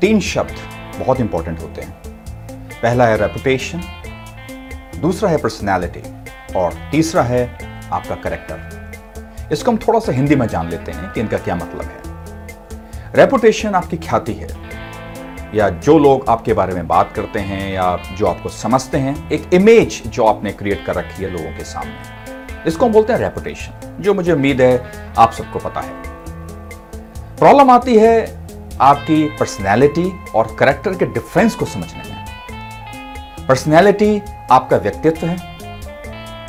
तीन शब्द बहुत इंपॉर्टेंट होते हैं। पहला है रेपुटेशन दूसरा है पर्सनैलिटी और तीसरा है आपका करेक्टर इसको हम थोड़ा सा हिंदी में जान लेते हैं कि इनका क्या मतलब है। रेपुटेशन आपकी ख्याति है, या जो लोग आपके बारे में बात करते हैं, या जो आपको समझते हैं, एक इमेज जो आपने क्रिएट कर रखी है लोगों के सामने। इसको हम बोलते हैं रेपुटेशन जो मुझे उम्मीद है आप सबको पता है। प्रॉब्लम आती है आपकी पर्सनैलिटी और करेक्टर के डिफरेंस को समझने में। पर्सनैलिटी आपका व्यक्तित्व है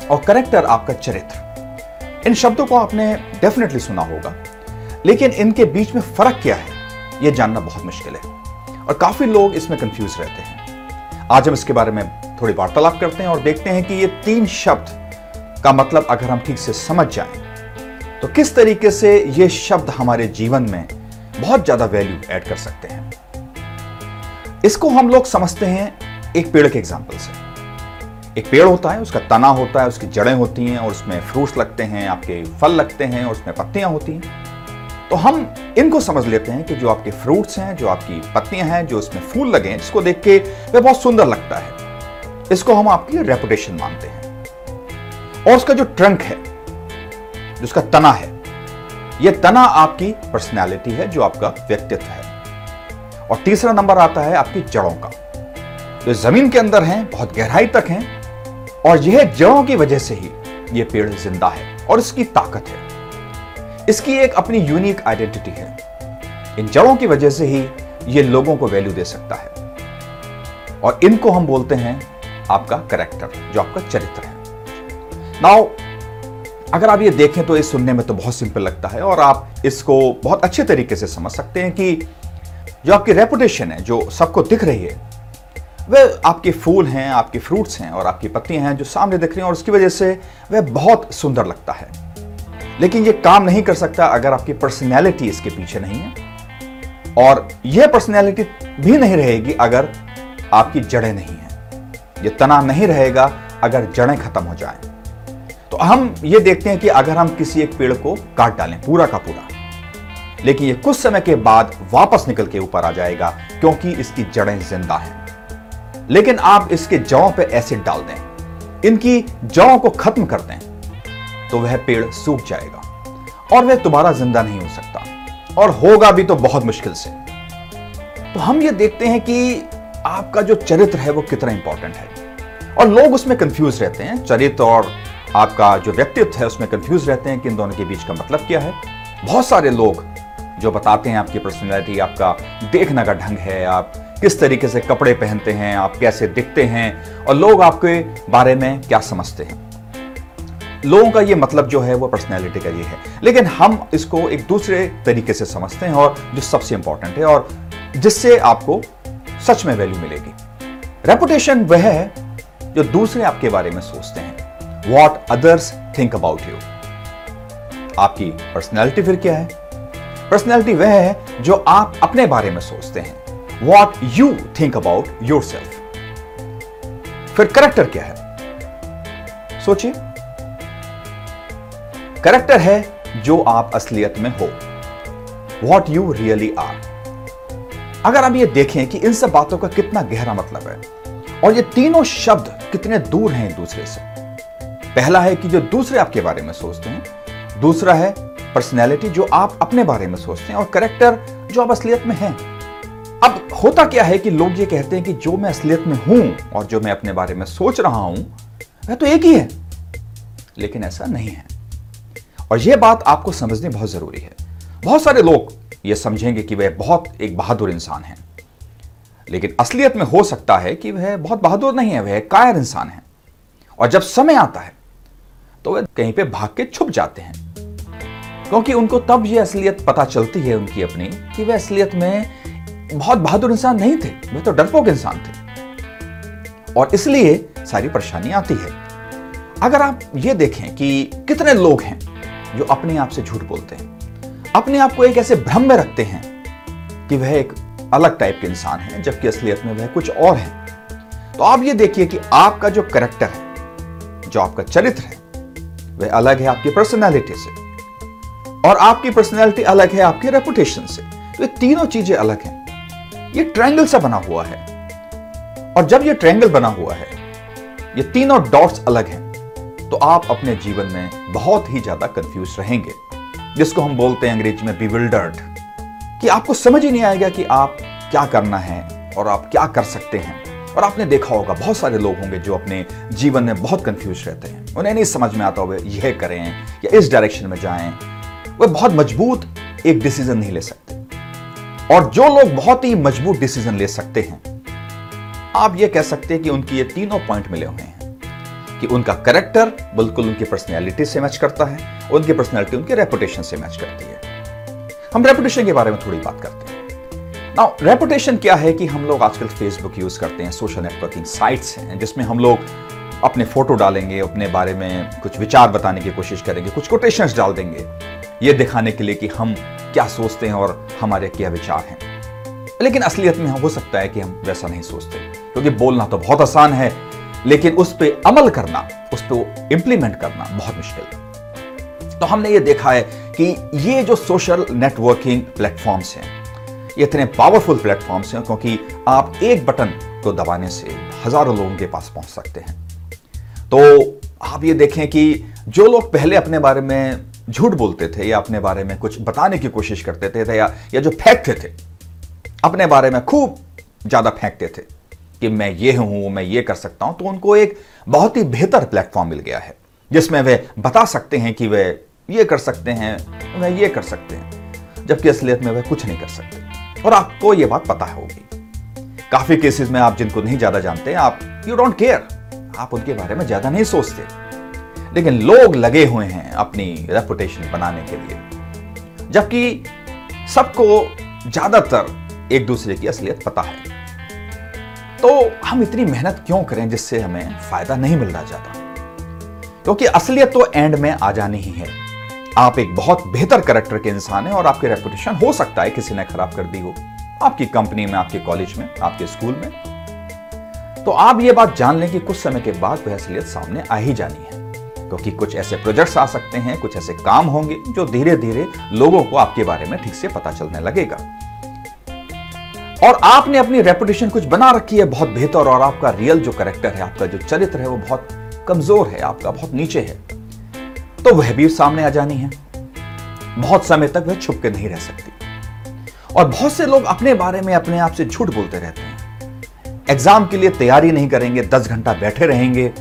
और करेक्टर आपका चरित्र। इन शब्दों को आपने डेफिनेटली सुना होगा, लेकिन इनके बीच में फ़र्क क्या है यह जानना बहुत मुश्किल है और काफ़ी लोग इसमें कंफ्यूज रहते हैं। आज हम इसके बारे में थोड़ी वार्तालाप करते हैं और देखते हैं कि ये तीन शब्द का मतलब अगर हम ठीक से समझ जाएँ तो किस तरीके से ये शब्द हमारे जीवन में बहुत ज़्यादा वैल्यू ऐड कर सकते हैं। इसको हम लोग समझते हैं एक पेड़ के एग्ज़ाम्पल से। एक पेड़ होता है, उसका तना होता है, उसकी जड़ें होती हैं और उसमें फ्रूट्स लगते हैं, आपके फल लगते हैं और उसमें पत्तियाँ होती हैं। तो हम इनको समझ लेते हैं कि जो आपके फ्रूट्स हैं, जो आपकी पत्तियाँ हैं, जो उसमें फूल लगे हैं, जिसको देख के वह बहुत सुंदर लगता है। इसको हम आपकी रेपुटेशन मानते हैं। और उसका जो ट्रंक है जिसका तना है यह तना आपकी पर्सनैलिटी है, जो आपका व्यक्तित्व है। और तीसरा नंबर आता है आपकी जड़ों का। जो ज़मीन के अंदर हैं, बहुत गहराई तक हैं, और यह जड़ों की वजह से ही यह पेड़ ज़िंदा है और इसकी ताकत है। इसकी एक अपनी यूनिक आइडेंटिटी है। इन जड़ों की वजह से ही यह लोगों को वैल्यू दे सकता है। और इनको हम बोलते हैं आपका करेक्टर जो आपका चरित्र है। नाउ अगर आप ये देखें तो ये सुनने में तो बहुत सिंपल लगता है और आप इसको बहुत अच्छे तरीके से समझ सकते हैं कि जो आपकी रेपुटेशन है, जो सबको दिख रही है, वह आपके फूल हैं, आपके फ्रूट्स हैं और आपकी पत्तियाँ हैं जो सामने दिख रही हैं और उसकी वजह से वह बहुत सुंदर लगता है। लेकिन यह काम नहीं कर सकता अगर आपकी पर्सनैलिटी इसके पीछे नहीं है। और यह पर्सनैलिटी भी नहीं रहेगी अगर आपकी जड़ें नहीं हैं। यह तना नहीं रहेगा अगर जड़ें खत्म हो जाएँ। तो हम ये देखते हैं कि अगर हम किसी एक पेड़ को काट डालें, पूरा का पूरा, लेकिन यह कुछ समय के बाद वापस निकल के ऊपर आ जाएगा, क्योंकि इसकी जड़ें ज़िंदा हैं। लेकिन आप इसके जौ पे एसिड डाल दें। इनकी जौ को खत्म कर दें तो वह पेड़ सूख जाएगा, और वह दोबारा ज़िंदा नहीं हो सकता, और होगा भी तो बहुत मुश्किल से। तो हम ये देखते हैं कि आपका जो चरित्र है वो कितना इंपॉर्टेंट है, और लोग उसमें कंफ्यूज रहते हैं, चरित्र और आपका जो व्यक्तित्व है उसमें कंफ्यूज रहते हैं कि इन दोनों के बीच का मतलब क्या है। बहुत सारे लोग जो बताते हैं आपकी पर्सनैलिटी आपका देखने का ढंग है, आप किस तरीके से कपड़े पहनते हैं, आप कैसे दिखते हैं और लोग आपके बारे में क्या समझते हैं। लोगों का ये मतलब जो है वो पर्सनैलिटी का ये है। लेकिन हम इसको एक दूसरे तरीके से समझते हैं और जो सबसे इंपॉर्टेंट है और जिससे आपको सच में वैल्यू मिलेगी। रेपुटेशन वह है जो दूसरे आपके बारे में सोचते हैं। What others think about you आपकी पर्सनैलिटी फिर क्या है? पर्सनैलिटी वह है जो आप अपने बारे में सोचते हैं what you think about yourself फिर करेक्टर क्या है? सोचिए। करेक्टर है जो आप असलियत में हो वॉट यू रियली आर अगर आप ये देखें कि इन सब बातों का कितना गहरा मतलब है, और ये तीनों शब्द कितने दूर हैं एक दूसरे से पहला है कि जो दूसरे आपके बारे में सोचते हैं, दूसरा है पर्सनैलिटी जो आप अपने बारे में सोचते हैं और करेक्टर जो आप असलियत में हैं। अब होता क्या है कि लोग ये कहते हैं कि जो मैं असलियत में हूँ और जो मैं अपने बारे में सोच रहा हूँ, वह तो एक ही है। लेकिन ऐसा नहीं है। और यह बात आपको समझनी बहुत ज़रूरी है। बहुत सारे लोग यह समझेंगे कि वह बहुत एक बहादुर इंसान है। लेकिन असलियत में हो सकता है कि वह बहुत बहादुर नहीं है, वह कायर इंसान है। और जब समय आता है तो वह कहीं पे भाग के छुप जाते हैं। क्योंकि उनको तब यह असलियत पता चलती है उनकी अपनी कि वह असलियत में बहुत बहादुर इंसान नहीं थे, वे तो डरपोक इंसान थे। और इसलिए सारी परेशानी आती है। अगर आप ये देखें कि कितने लोग हैं जो अपने आप से झूठ बोलते हैं, अपने आप को एक ऐसे भ्रम में रखते हैं कि वह एक अलग टाइप के इंसान है, जबकि असलियत में वह कुछ और है। तो आप ये देखिए कि आपका जो करेक्टर है, जो आपका चरित्र है वह अलग है आपकी पर्सनैलिटी से। और आपकी पर्सनैलिटी अलग है आपकी रेपुटेशन से। तो ये तीनों चीज़ें अलग हैं। ये ट्रायंगल सा बना हुआ है। और जब ये ट्रायंगल बना हुआ है, ये तीनों डॉट्स अलग हैं तो आप अपने जीवन में बहुत ही ज़्यादा कंफ्यूज रहेंगे। जिसको हम बोलते हैं अंग्रेज़ी में बिविल्डर्ड कि आपको समझ ही नहीं आएगा कि आप क्या करना है और आप क्या कर सकते हैं। और आपने देखा होगा, बहुत सारे लोग होंगे जो अपने जीवन में बहुत कंफ्यूज रहते हैं। उन्हें नहीं समझ में आता वे यह करें या इस डायरेक्शन में जाएँ। वे बहुत मज़बूत एक डिसीज़न नहीं ले सकते। और जो लोग बहुत ही मज़बूत डिसीज़न ले सकते हैं, आप यह कह सकते हैं कि उनकी ये तीनों पॉइंट मिले हुए हैं। कि उनका करेक्टर बिल्कुल उनकी पर्सनैलिटी से मैच करता है, उनकी पर्सनैलिटी उनके रेपुटेशन से मैच करती है। हम रेपुटेशन के बारे में थोड़ी बात करते हैं। रेपुटेशन क्या है कि हम लोग आजकल फेसबुक यूज़ करते हैं सोशल नेटवर्किंग साइट्स हैं, जिसमें हम लोग अपने फ़ोटो डालेंगे, अपने बारे में कुछ विचार बताने की कोशिश करेंगे, कुछ कोटेशंस डाल देंगे। ये दिखाने के लिए कि हम क्या सोचते हैं और हमारे क्या विचार हैं। लेकिन असलियत में हो सकता है कि हम वैसा नहीं सोचते, क्योंकि बोलना तो बहुत आसान है, लेकिन उस पर अमल करना, उस पर इंप्लीमेंट करना बहुत मुश्किल है। तो हमने ये देखा है कि ये जो सोशल नेटवर्किंग प्लेटफॉर्म्स हैं ये इतने पावरफुल प्लेटफॉर्म्स हैं क्योंकि आप एक बटन को दबाने से हज़ारों लोगों के पास पहुँच सकते हैं। तो आप ये देखें कि जो लोग पहले अपने बारे में झूठ बोलते थे या अपने बारे में कुछ बताने की कोशिश करते थे या या जो फेंकते थे, अपने बारे में खूब ज़्यादा फेंकते थे कि मैं ये हूँ, मैं ये कर सकता हूँ तो उनको एक बहुत ही बेहतर प्लेटफॉर्म मिल गया है, जिसमें वे बता सकते हैं कि वे ये कर सकते हैं वे ये कर सकते हैं, जबकि असलियत में वे कुछ नहीं कर सकते। और आपको यह बात पता होगी। काफ़ी केसेस में आप जिनको नहीं ज़्यादा जानते, आप यू डोंट केयर आप उनके बारे में ज़्यादा नहीं सोचते। लेकिन लोग लगे हुए हैं अपनी रेपुटेशन बनाने के लिए। जबकि सबको ज़्यादातर एक दूसरे की असलियत पता है। तो हम इतनी मेहनत क्यों करें जिससे हमें फ़ायदा नहीं मिलना चाहता? क्योंकि असलियत तो एंड में आ जानी ही है। आप एक बहुत बेहतर करेक्टर के इंसान हैं और आपकी रेपुटेशन हो सकता है किसी ने खराब कर दी हो। आपकी कंपनी में, आपके कॉलेज में, आपके स्कूल में। तो आप ये बात जान लें कि कुछ समय के बाद वह असलियत सामने आ ही जानी है। क्योंकि कुछ ऐसे प्रोजेक्ट्स आ सकते हैं, कुछ ऐसे काम होंगे जो धीरे धीरे लोगों को आपके बारे में ठीक से पता चलने लगेगा। और आपने अपनी रेपुटेशन कुछ बना रखी है बहुत बेहतर और आपका रियल जो करेक्टर है, आपका जो चरित्र है, वो बहुत कमज़ोर है, आपका बहुत नीचे है। तो वह भी सामने आ जानी है। बहुत समय तक वह छुप के नहीं रह सकती। और बहुत से लोग अपने बारे में अपने आप से झूठ बोलते रहते हैं। एग्ज़ाम के लिए तैयारी नहीं करेंगे, दस घंटा बैठे रहेंगे।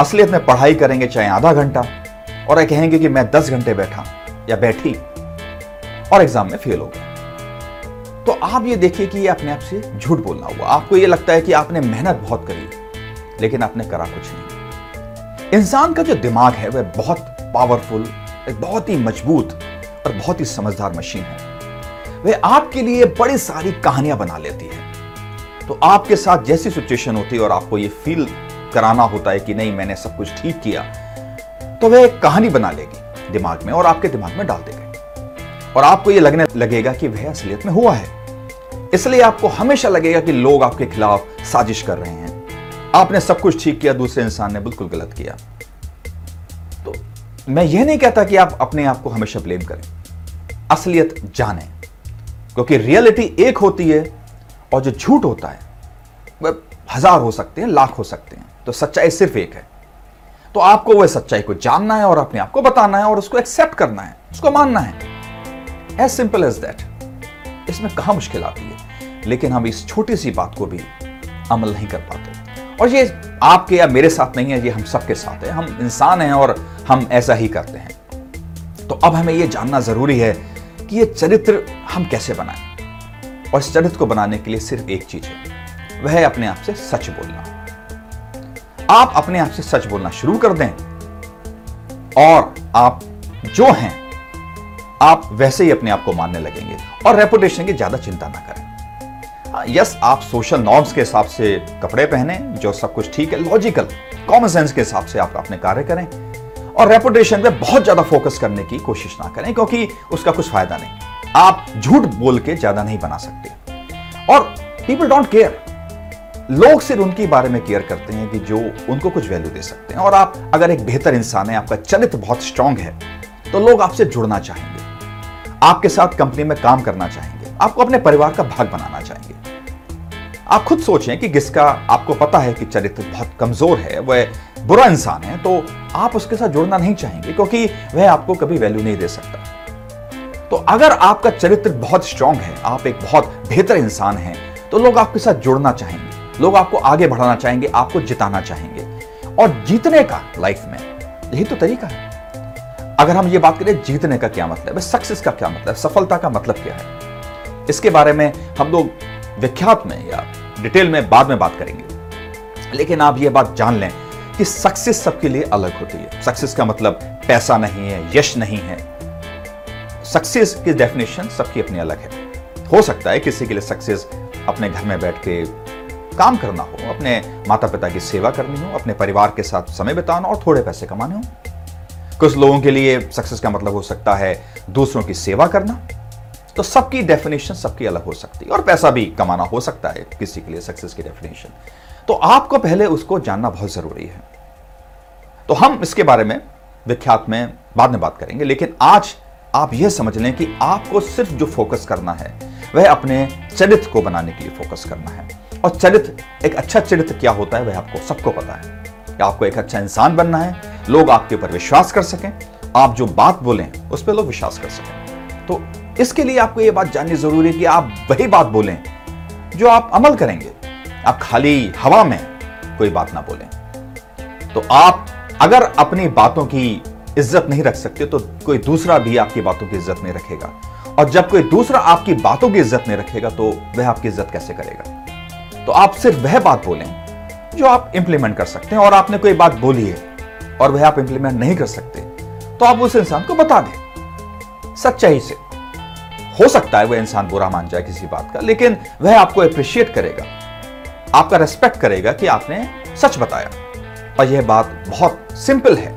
असलियत में पढ़ाई करेंगे चाहे आधा घंटा। और कहेंगे कि मैं दस घंटे बैठा या बैठी और एग्ज़ाम में फेल हो गया। तो आप ये देखिए कि ये अपने आप से झूठ बोलना हुआ। आपको ये लगता है कि आपने मेहनत बहुत करी, लेकिन आपने करा कुछ नहीं। इंसान का जो दिमाग है, वह बहुत पावरफुल एक बहुत ही मज़बूत और बहुत ही समझदार मशीन है। वह आपके लिए बड़ी सारी कहानियाँ बना लेती है। तो आपके साथ जैसी सिचुएशन होती है और आपको ये फील कराना होता है कि नहीं, मैंने सब कुछ ठीक किया तो वह एक कहानी बना लेगी दिमाग में और आपके दिमाग में डाल देगी। और आपको यह लगने लगेगा कि वह असलियत में हुआ है। इसलिए आपको हमेशा लगेगा कि लोग आपके खिलाफ साजिश कर रहे हैं। आपने सब कुछ ठीक किया, दूसरे इंसान ने बिल्कुल गलत किया। मैं यह नहीं कहता कि आप अपने आप को हमेशा ब्लेम करें। असलियत जाने, क्योंकि रियलिटी एक होती है और जो झूठ होता है, वह हज़ार हो सकते हैं, लाख हो सकते हैं तो सच्चाई सिर्फ़ एक है। तो आपको वह सच्चाई को जानना है और अपने आप को बताना है और उसको एक्सेप्ट करना है, उसको मानना है। एज सिंपल एज दैट इसमें कहा मुश्किल आती है? लेकिन हम इस छोटी सी बात को भी अमल नहीं कर पाते। और ये आपके या मेरे साथ नहीं है, ये हम सबके साथ है। हम इंसान हैं और हम ऐसा ही करते हैं। तो अब हमें यह जानना ज़रूरी है कि यह चरित्र हम कैसे बनाएँ? और इस चरित्र को बनाने के लिए सिर्फ़ एक चीज़ है वह है अपने आप से सच बोलना। आप अपने आप से सच बोलना शुरू कर दें और आप जो हैं आप वैसे ही अपने आप को मानने लगेंगे और रेपुटेशन की ज़्यादा चिंता ना करें। यस हाँ, आप सोशल नॉर्म्स के हिसाब से कपड़े पहने जो सब कुछ ठीक है लॉजिकल कॉमन सेंस के हिसाब से आप अपने कार्य करें और रेपुटेशन पे बहुत ज़्यादा फोकस करने की कोशिश ना करें, क्योंकि उसका कुछ फ़ायदा नहीं। आप झूठ बोल के ज़्यादा नहीं बना सकते। और पीपल डोंट केयर लोग सिर्फ़ उनके बारे में केयर करते हैं कि जो उनको कुछ वैल्यू दे सकते हैं। और आप अगर एक बेहतर इंसान है, आपका चरित्र बहुत स्ट्रांग है तो लोग आपसे जुड़ना चाहेंगे। आपके साथ कंपनी में काम करना चाहेंगे। आपको अपने परिवार का भाग बनाना चाहेंगे। आप खुद सोचें कि जिसका आपको पता है कि चरित्र बहुत कमज़ोर है, वह बुरा इंसान है तो आप उसके साथ जुड़ना नहीं चाहेंगे क्योंकि वह आपको कभी वैल्यू नहीं दे सकता। तो अगर आपका चरित्र बहुत स्ट्रांग है, आप एक बहुत बेहतर इंसान हैं तो लोग आपके साथ जुड़ना चाहेंगे, लोग आपको आगे बढ़ाना चाहेंगे, आपको जिताना चाहेंगे। और जीतने का लाइफ में, यही तो तरीका है। अगर हम ये बात करें, जीतने का क्या मतलब है सक्सेस का क्या मतलब सफलता का मतलब क्या है, इसके बारे में हम लोग विख्यात में या डिटेल में बाद में बात करेंगे। लेकिन आप ये बात जान लें कि सक्सेस सबके लिए अलग होती है। सक्सेस का मतलब पैसा नहीं है, यश नहीं है। सक्सेस की डेफिनेशन सबकी अपनी अलग है। हो सकता है किसी के लिए सक्सेस अपने घर में बैठ के काम करना हो, अपने माता पिता की सेवा करनी हो, अपने परिवार के साथ समय बिताना और थोड़े पैसे कमाने हो। कुछ लोगों के लिए सक्सेस का मतलब हो सकता है दूसरों की सेवा करना। तो सबकी डेफिनेशन सबकी अलग हो सकती है और पैसा भी कमाना हो सकता है किसी के लिए सक्सेस की डेफिनेशन तो आपको पहले उसको जानना बहुत ज़रूरी है। तो हम इसके बारे में विख्यात में बाद में बात करेंगे, लेकिन आज आप यह समझ लें कि आपको सिर्फ़ जो फोकस करना है, वह अपने चरित्र को बनाने के लिए फोकस करना है। और चरित्र, एक अच्छा चरित्र क्या होता है, वह आपको सबको पता है। कि आपको एक अच्छा इंसान बनना है, लोग आपके ऊपर विश्वास कर सकें, आप जो बात बोलें, उस पर लोग विश्वास कर सकें। तो इसके लिए आपको यह बात जाननी ज़रूरी है कि आप वही बात बोलें जो आप अमल करेंगे। आप खाली हवा में कोई बात ना बोलें। तो आप अगर अपनी बातों की इज़्ज़त नहीं रख सकते तो कोई दूसरा भी आपकी बातों की इज़्ज़त नहीं रखेगा। और जब कोई दूसरा आपकी बातों की इज़्ज़त नहीं रखेगा तो वह आपकी इज़्ज़त कैसे करेगा? तो आप सिर्फ़ वह बात बोलें जो आप इंप्लीमेंट कर सकते हैं। और आपने कोई बात बोली है और वह आप इंप्लीमेंट नहीं कर सकते तो आप उस इंसान को बता दें। सच्चाई से। हो सकता है वह इंसान बुरा मान जाए किसी बात का, लेकिन वह आपको अप्रिशिएट करेगा। आपका रेस्पेक्ट करेगा कि आपने सच बताया। और यह बात बहुत सिंपल है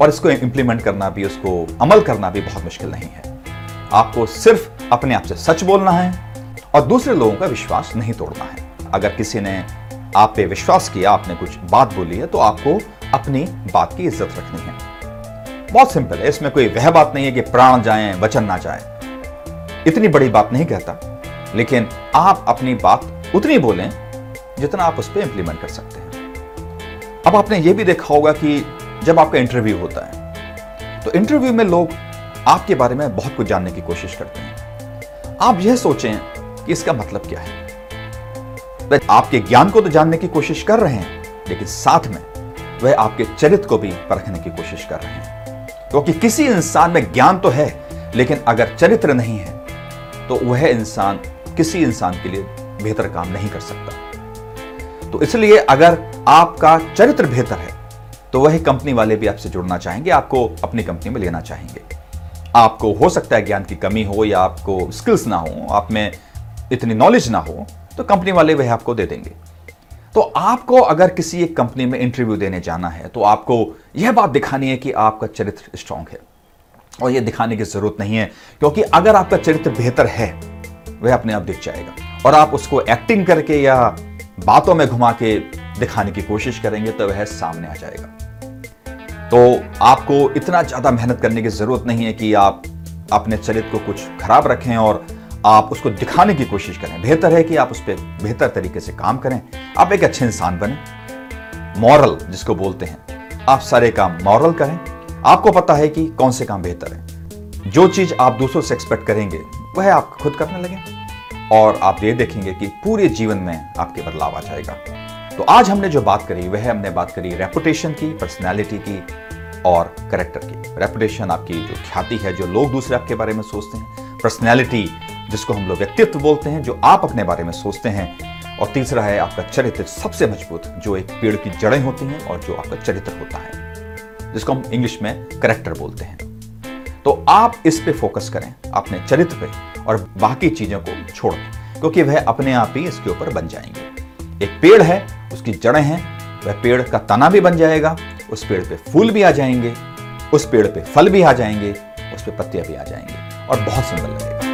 और इसको इंप्लीमेंट करना भी, उसको अमल करना भी बहुत मुश्किल नहीं है। आपको सिर्फ़ अपने आप से सच बोलना है और दूसरे लोगों का विश्वास नहीं तोड़ना है। अगर किसी ने आप पे विश्वास किया, आपने कुछ बात बोली है तो आपको अपनी बात की इज़्ज़त रखनी है। बहुत सिंपल है, इसमें कोई वह बात नहीं है कि प्राण जाए, वचन ना जाए। इतनी बड़ी बात नहीं कहता। लेकिन आप अपनी बात उतनी बोलें जितना आप उस पर इंप्लीमेंट कर सकते हैं। अब आपने यह भी देखा होगा कि जब आपका इंटरव्यू होता है तो इंटरव्यू में लोग आपके बारे में बहुत कुछ जानने की कोशिश करते हैं। आप यह सोचें कि इसका मतलब क्या है। आपके ज्ञान को तो जानने की कोशिश कर रहे हैं, लेकिन साथ में वह आपके चरित्र को भी परखने की कोशिश कर रहे हैं। क्योंकि तो किसी इंसान में ज्ञान तो है, लेकिन अगर चरित्र नहीं है तो वह इंसान किसी इंसान के लिए बेहतर काम नहीं कर सकता। तो इसलिए अगर आपका चरित्र बेहतर है तो वह कंपनी वाले भी आपसे जुड़ना चाहेंगे, आपको अपनी कंपनी में लेना चाहेंगे। आपको हो सकता है ज्ञान की कमी हो या आपको स्किल्स ना हो, आप में इतनी नॉलेज ना हो तो कंपनी वाले वह आपको दे देंगे। तो आपको अगर किसी एक कंपनी में इंटरव्यू देने जाना है तो आपको यह बात दिखानी है कि आपका चरित्र स्ट्रांग है। और यह दिखाने की ज़रूरत नहीं है, क्योंकि अगर आपका चरित्र बेहतर है, वह अपने आप दिख जाएगा। और आप उसको एक्टिंग करके या बातों में घुमा के दिखाने की कोशिश करेंगे तो वह सामने आ जाएगा। तो आपको इतना ज़्यादा मेहनत करने की ज़रूरत नहीं है कि आप अपने चरित्र को कुछ खराब रखें और आप उसको दिखाने की कोशिश करें। बेहतर है कि आप उस पर बेहतर तरीके से काम करें। आप एक अच्छे इंसान बने। मॉरल, जिसको बोलते हैं। आप सारे काम मॉरल करें। आपको पता है कि कौन से काम बेहतर है। जो चीज़ आप दूसरों से एक्सपेक्ट करेंगे, वह आप खुद करने लगे। और आप ये देखेंगे कि पूरे जीवन में आपके बदलाव आ जाएगा। तो आज हमने जो बात करी, वह हमने बात करी रेपुटेशन की पर्सनैलिटी की और करेक्टर की। रेपुटेशन आपकी जो ख्याति है, जो लोग दूसरे आपके बारे में सोचते हैं। पर्सनैलिटी जिसको हम लोग व्यक्तित्व बोलते हैं, जो आप अपने बारे में सोचते हैं। और तीसरा है आपका चरित्र सबसे मज़बूत, जो एक पेड़ की जड़ें होती हैं और जो आपका चरित्र होता है। जिसको हम इंग्लिश में करेक्टर बोलते हैं। तो आप इस पे फोकस करें, अपने चरित्र पे और बाकी चीज़ों को छोड़ दें, क्योंकि वह अपने आप ही इसके ऊपर बन जाएँगे। एक पेड़ है, उसकी जड़ें हैं, वह पेड़ का तना भी बन जाएगा, उस पेड़ पे फूल भी आ जाएँगे, उस पेड़ पे फल भी आ जाएँगे, उस पे पत्तियाँ भी आ जाएँगे और बहुत सुंदर लगेगा।